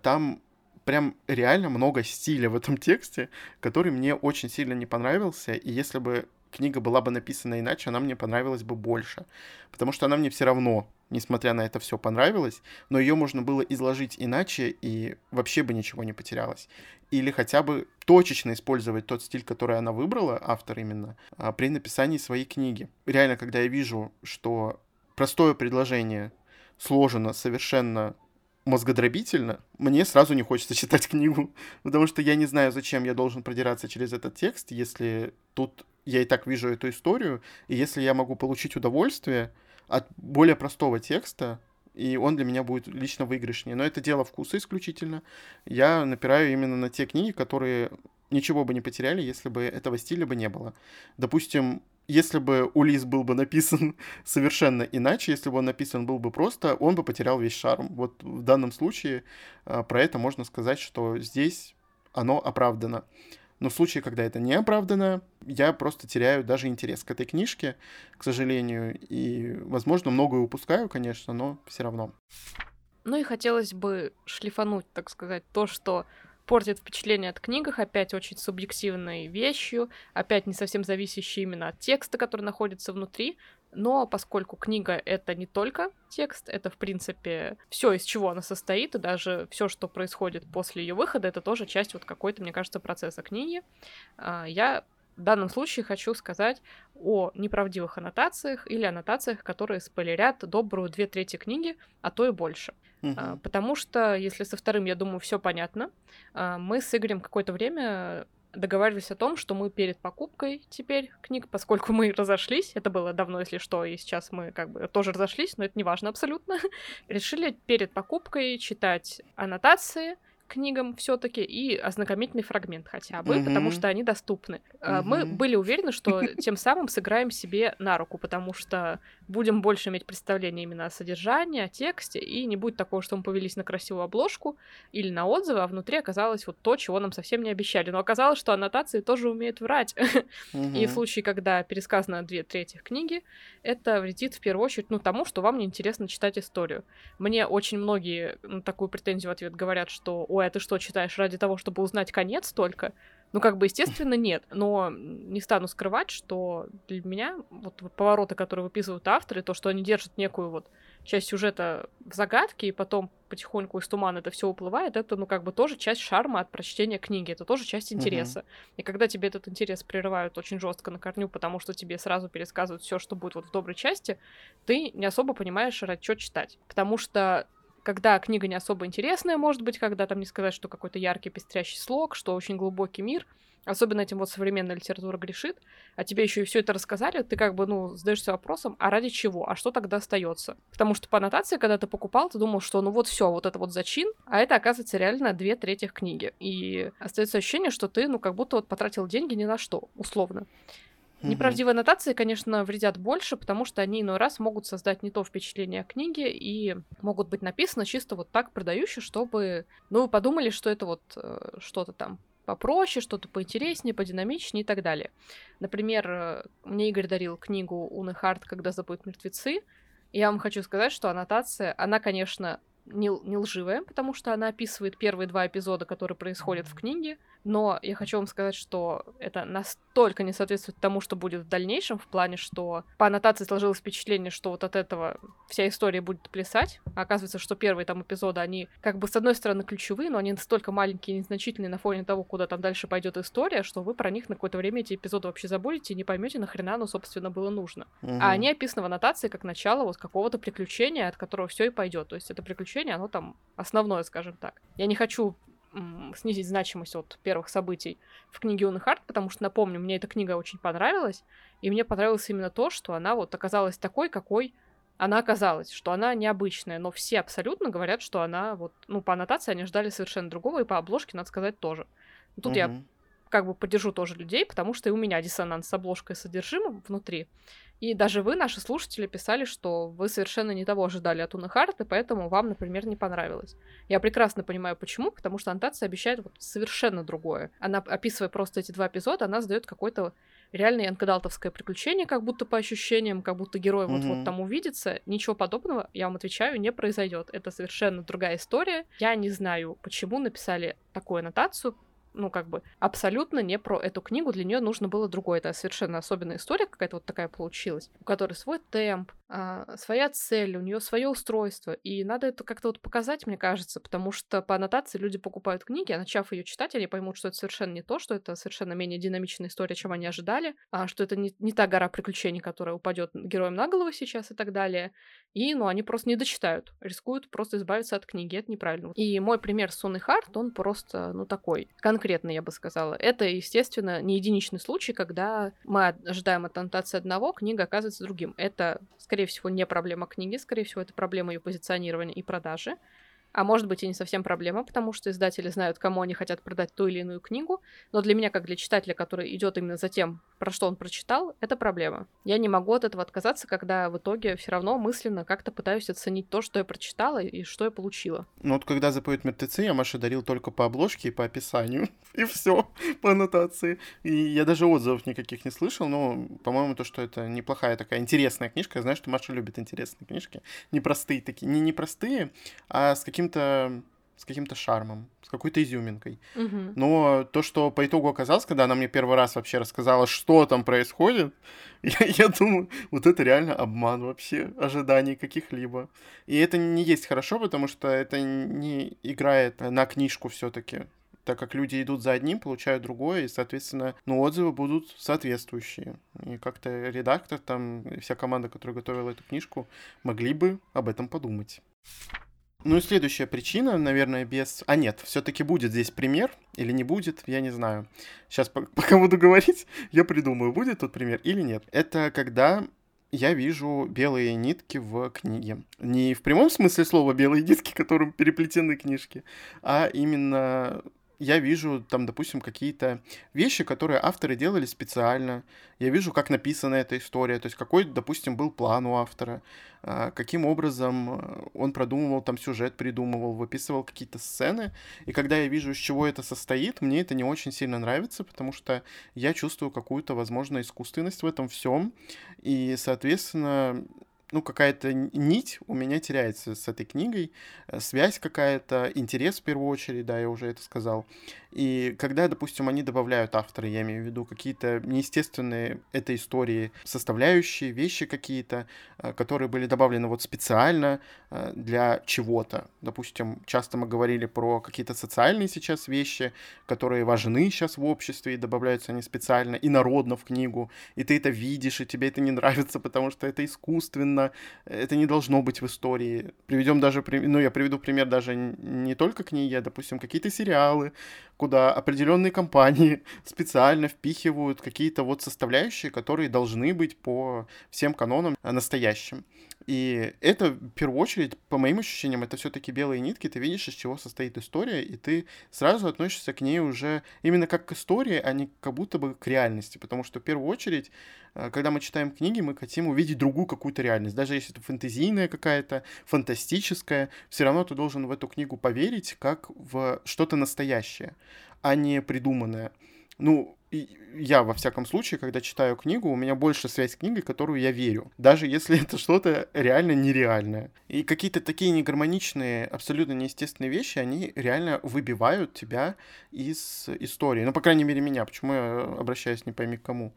Там прям реально много стиля в этом тексте, который мне очень сильно не понравился, и если бы книга была бы написана иначе, она мне понравилась бы больше. Потому что она мне все равно, несмотря на это все, понравилась, но ее можно было изложить иначе, и вообще бы ничего не потерялось. Или хотя бы точечно использовать тот стиль, который она выбрала, автор именно, а, при написании своей книги. Реально, когда я вижу, что простое предложение сложено совершенно мозгодробительно, мне сразу не хочется читать книгу, потому что я не знаю, зачем я должен продираться через этот текст, если тут я и так вижу эту историю, и если я могу получить удовольствие от более простого текста, и он для меня будет лично выигрышнее. Но это дело вкуса исключительно. Я напираю именно на те книги, которые ничего бы не потеряли, если бы этого стиля бы не было. Допустим, если бы Улис был бы написан совершенно иначе, если бы он написан был бы просто, он бы потерял весь шарм. Вот в данном случае а, про это можно сказать, что здесь оно оправдано. Но в случае, когда это не оправдано, я просто теряю даже интерес к этой книжке, к сожалению. И, возможно, многое упускаю, конечно, но все равно. Ну и хотелось бы шлифануть, так сказать, то, что портит впечатление от книгах, опять очень субъективной вещью, опять не совсем зависящей именно от текста, который находится внутри. Но поскольку книга это не только текст, это, в принципе, все, из чего она состоит, и даже все, что происходит после ее выхода, это тоже часть вот какой-то, мне кажется, процесса книги. А, я в данном случае хочу сказать о неправдивых аннотациях или аннотациях, которые спойлерят добрую две трети книги, а то и больше. Uh-huh. Потому что, если со вторым, я думаю, все понятно, а, мы с Игорем какое-то время договаривались о том, что мы перед покупкой теперь книг, поскольку мы разошлись, это было давно, если что, и сейчас мы как бы тоже разошлись, но это не важно абсолютно, решили перед покупкой читать аннотации, книгам все-таки и ознакомительный фрагмент хотя бы, mm-hmm. потому что они доступны. Mm-hmm. Мы были уверены, что тем самым сыграем себе на руку, потому что будем больше иметь представление именно о содержании, о тексте, и не будет такого, что мы повелись на красивую обложку или на отзывы, а внутри оказалось вот то, чего нам совсем не обещали. Но оказалось, что аннотации тоже умеют врать. Mm-hmm. И в случае, когда пересказано две трети книги, это вредит в первую очередь ну, тому, что вам неинтересно читать историю. Мне очень многие ну, такую претензию в ответ говорят, что ой, а ты что, читаешь ради того, чтобы узнать конец только? Ну, как бы, естественно, нет. Но не стану скрывать, что для меня вот повороты, которые выписывают авторы, то, что они держат некую вот часть сюжета в загадке, и потом потихоньку из тумана это все уплывает, это, ну, как бы тоже часть шарма от прочтения книги, это тоже часть интереса. Uh-huh. И когда тебе этот интерес прерывают очень жестко на корню, потому что тебе сразу пересказывают все, что будет вот в доброй части, ты не особо понимаешь, ради чего читать. Потому что когда книга не особо интересная, может быть, когда там не сказать, что какой-то яркий пестрящий слог, что очень глубокий мир, особенно этим вот современная литература грешит, а тебе еще и все это рассказали, ты как бы, ну, задаешься вопросом, а ради чего, а что тогда остается? Потому что по аннотации, когда ты покупал, ты думал, что ну вот все, вот это вот зачин, а это оказывается реально две трети книги. И остается ощущение, что ты, ну, как будто вот потратил деньги ни на что, условно. Неправдивые аннотации, конечно, вредят больше, потому что они иной раз могут создать не то впечатление о книге и могут быть написаны чисто вот так продающе, чтобы, ну, вы подумали, что это вот э, что-то там попроще, что-то поинтереснее, подинамичнее и так далее. Например, э, мне Игорь дарил книгу Уны Харт. «Когда забудут мертвецы», и я вам хочу сказать, что аннотация, она, конечно, не, не лживая, потому что она описывает первые два эпизода, которые происходят в книге, но я хочу вам сказать, что это настолько не соответствует тому, что будет в дальнейшем, в плане, что по аннотации сложилось впечатление, что вот от этого вся история будет плясать. А оказывается, что первые там эпизоды, они как бы с одной стороны ключевые, но они настолько маленькие и незначительные на фоне того, куда там дальше пойдет история, что вы про них на какое-то время эти эпизоды вообще забудете и не поймете, нахрена оно, собственно, было нужно. Угу. А они описаны в аннотации как начало вот какого-то приключения, от которого все и пойдет. То есть это приключение, оно там основное, скажем так. Я не хочу снизить значимость от первых событий в книге Уны Харт, потому что, напомню, мне эта книга очень понравилась, и мне понравилось именно то, что она вот оказалась такой, какой она оказалась, что она необычная, но все абсолютно говорят, что она вот, ну, по аннотации они ждали совершенно другого, и по обложке, надо сказать, тоже. Тут угу. я как бы поддержу тоже людей, потому что и у меня диссонанс с обложкой и содержимым внутри. И даже вы, наши слушатели, писали, что вы совершенно не того ожидали от Уны Харт, и поэтому вам, например, не понравилось. Я прекрасно понимаю, почему, потому что аннотация обещает вот совершенно другое. Она, описывая просто эти два эпизода, она задает какой-то реальное янкадалтовское приключение, как будто по ощущениям, как будто герой mm-hmm. вот-вот там увидится. Ничего подобного, я вам отвечаю, не произойдет. Это совершенно другая история. Я не знаю, почему написали такую аннотацию, ну, как бы, абсолютно не про эту книгу, для нее нужно было другое. Это совершенно особенная история какая-то вот такая получилась, у которой свой темп, а, своя цель, у нее свое устройство. И надо это как-то вот показать, мне кажется, потому что по аннотации люди покупают книги, а начав ее читать, они поймут, что это совершенно не то, что это совершенно менее динамичная история, чем они ожидали, а что это не, не та гора приключений, которая упадет героям на голову сейчас и так далее. И, ну, они просто не дочитают, рискуют просто избавиться от книги, это неправильно. И мой пример с Сонной Харт, он просто, ну, такой, конкретный, я бы сказала. Это, естественно, не единичный случай, когда мы ожидаем от аннотации одного, книга оказывается другим. Это, скорее всего, не проблема книги, скорее всего, это проблема ее позиционирования и продажи. А может быть и не совсем проблема, потому что издатели знают, кому они хотят продать ту или иную книгу, но для меня, как для читателя, который идет именно за тем, про что он прочитал, это проблема. Я не могу от этого отказаться, когда в итоге все равно мысленно как-то пытаюсь оценить то, что я прочитала и что я получила. Ну вот когда запоют мертвецы, я Маше дарил только по обложке и по описанию. И все по аннотации. И я даже отзывов никаких не слышал, но, по-моему, то, что это неплохая такая интересная книжка. Я знаю, что Маша любит интересные книжки. Непростые такие. Не непростые, а с каким каким-то с каким-то шармом, с какой-то изюминкой. Мгм. Но то, что по итогу оказалось, когда она мне первый раз вообще рассказала, что там происходит, я, я думаю, вот это реально обман вообще ожиданий каких-либо. И это не есть хорошо, потому что это не играет на книжку все-таки так как люди идут за одним, получают другое, и, соответственно, ну, отзывы будут соответствующие. И как-то редактор там, вся команда, которая готовила эту книжку, могли бы об этом подумать. Ну и следующая причина, наверное, без... А нет, все-таки будет здесь пример или не будет, я не знаю. Сейчас пока буду говорить, я придумаю, будет тот пример или нет. Это когда я вижу белые нитки в книге. Не в прямом смысле слова белые нитки, которым переплетены книжки, а именно я вижу там, допустим, какие-то вещи, которые авторы делали специально. Я вижу, как написана эта история, то есть какой, допустим, был план у автора, а, каким образом э, он продумывал там сюжет, придумывал, выписывал какие-то сцены. И когда я вижу, из чего это состоит, мне это не очень сильно нравится, потому что я чувствую какую-то, возможно, искусственность в этом всем. И, соответственно, ну, какая-то нить у меня теряется с этой книгой, э, связь какая-то, интерес в первую очередь, да, я уже это сказал. И когда, допустим, они добавляют авторы, я имею в виду какие-то неестественные этой истории составляющие, вещи какие-то, э, которые были добавлены вот специально э, для чего-то. Допустим, часто мы говорили про какие-то социальные сейчас вещи, которые важны сейчас в обществе, и добавляются они специально и народно в книгу, и ты это видишь, и тебе это не нравится, потому что это искусственно, это не должно быть в истории. Приведем даже, ну, я приведу пример даже не только книги, а, допустим, какие-то сериалы, куда определенные компании специально впихивают какие-то вот составляющие, которые должны быть по всем канонам настоящим. И это, в первую очередь, по моим ощущениям, это все-таки белые нитки, ты видишь, из чего состоит история, и ты сразу относишься к ней уже именно как к истории, а не как будто бы к реальности, потому что, в первую очередь, э, когда мы читаем книги, мы хотим увидеть другую какую-то реальность. Даже если это фэнтезийная какая-то, фантастическая, все равно ты должен в эту книгу поверить как в что-то настоящее, а не придуманное. Ну, я, во всяком случае, когда читаю книгу, у меня больше связь с книгой, которую я верю, даже если это что-то реально нереальное. И какие-то такие негармоничные, абсолютно неестественные вещи, они реально выбивают тебя из истории. Ну, по крайней мере, меня. Почему я обращаюсь не пойми к кому.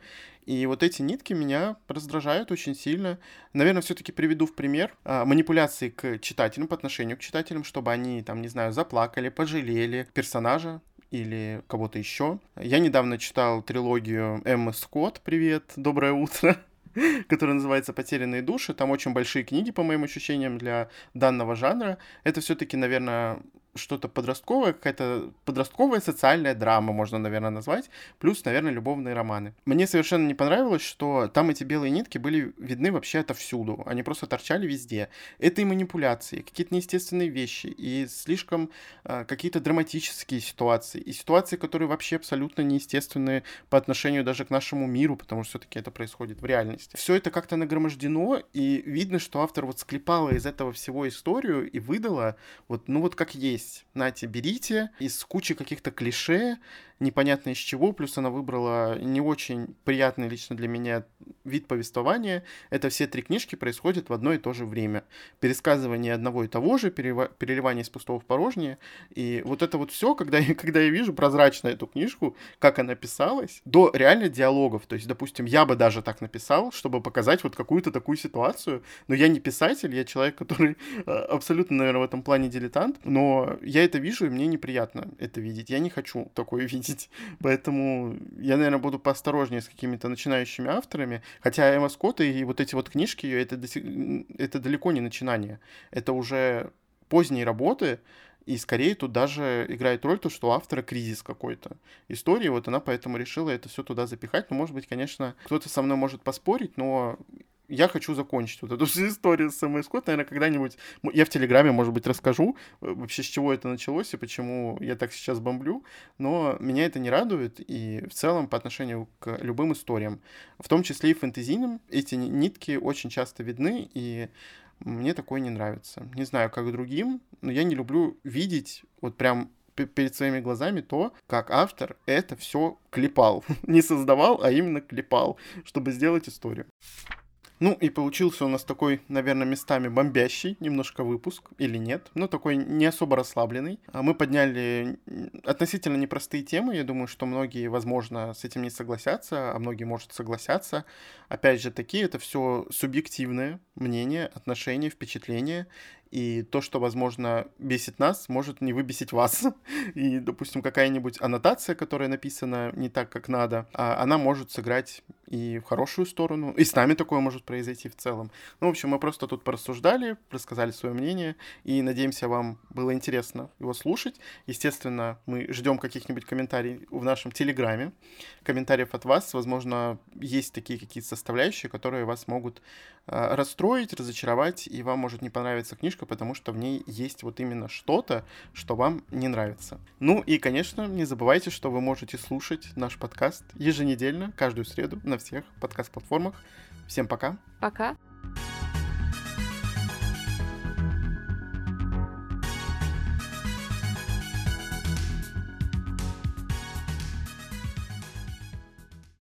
И вот эти нитки меня раздражают очень сильно. Наверное, все-таки приведу в пример а, манипуляции к читателям, по отношению к читателям, чтобы они, там, не знаю, заплакали, пожалели персонажа, или кого-то еще. Я недавно читал трилогию Эммы Скотт «Привет, доброе утро», которая называется «Потерянные души». Там очень большие книги, по моим ощущениям, для данного жанра. Это все-таки, наверное, что-то подростковое, какая-то подростковая социальная драма, можно, наверное, назвать, плюс, наверное, любовные романы. Мне совершенно не понравилось, что там эти белые нитки были видны вообще отовсюду, они просто торчали везде. Это и манипуляции, какие-то неестественные вещи, и слишком э, какие-то драматические ситуации, и ситуации, которые вообще абсолютно неестественные по отношению даже к нашему миру, потому что все-таки это происходит в реальности. Все это как-то нагромождено, и видно, что автор вот склепала из этого всего историю и выдала вот, ну вот как есть есть. Нате, берите. Из кучи каких-то клише, непонятно из чего, плюс она выбрала не очень приятный лично для меня вид повествования. Это все три книжки происходят в одно и то же время. Пересказывание одного и того же, переливание из пустого в порожнее. И вот это вот все, когда когда я вижу прозрачно эту книжку, как она писалась, до реально диалогов. То есть, допустим, я бы даже так написал, чтобы показать вот какую-то такую ситуацию. Но я не писатель, я человек, который э, абсолютно, наверное, в этом плане дилетант. Но я это вижу, и мне неприятно это видеть. Я не хочу такое видеть видеть. Поэтому я, наверное, буду поосторожнее с какими-то начинающими авторами. Хотя Эмма Скотт и вот эти вот книжки, это, это далеко не начинание. Это уже поздние работы, и скорее тут даже играет роль то, что у автора кризис какой-то истории, вот она поэтому решила это все туда запихать. Ну, может быть, конечно, кто-то со мной может поспорить, но я хочу закончить вот эту историю с Сэмой Скотт. Наверное, когда-нибудь я в Телеграме, может быть, расскажу э, вообще, с чего это началось и почему я так сейчас бомблю. Но меня это не радует. И в целом по отношению к любым историям, в том числе и фэнтезийным, эти нитки очень часто видны. И мне такое не нравится. Не знаю, как другим, но я не люблю видеть вот прям перед своими глазами то, как автор это все клепал. не создавал, а именно клепал, чтобы сделать историю. Ну и получился у нас такой, наверное, местами бомбящий немножко выпуск, или нет, но такой не особо расслабленный. А Мы подняли относительно непростые темы, я думаю, что многие, возможно, с этим не согласятся, а многие, может, согласятся. Опять же, такие это все субъективное мнение, отношения, впечатления, и то, что, возможно, бесит нас, может не выбесить вас. И, допустим, какая-нибудь аннотация, которая написана не так, как надо, а она может сыграть и в хорошую сторону, и с нами такое может произойти в целом. Ну, в общем, мы просто тут порассуждали, рассказали свое мнение, и надеемся, вам было интересно его слушать. Естественно, мы ждем каких-нибудь комментариев в нашем Телеграме, комментариев от вас. Возможно, есть такие какие-то составляющие, которые вас могут расстроить, разочаровать, и вам может не понравиться книжка, потому что в ней есть вот именно что-то, что вам не нравится. Ну и, конечно, не забывайте, что вы можете слушать наш подкаст еженедельно, каждую среду на всех подкаст-платформах. Всем пока. Пока.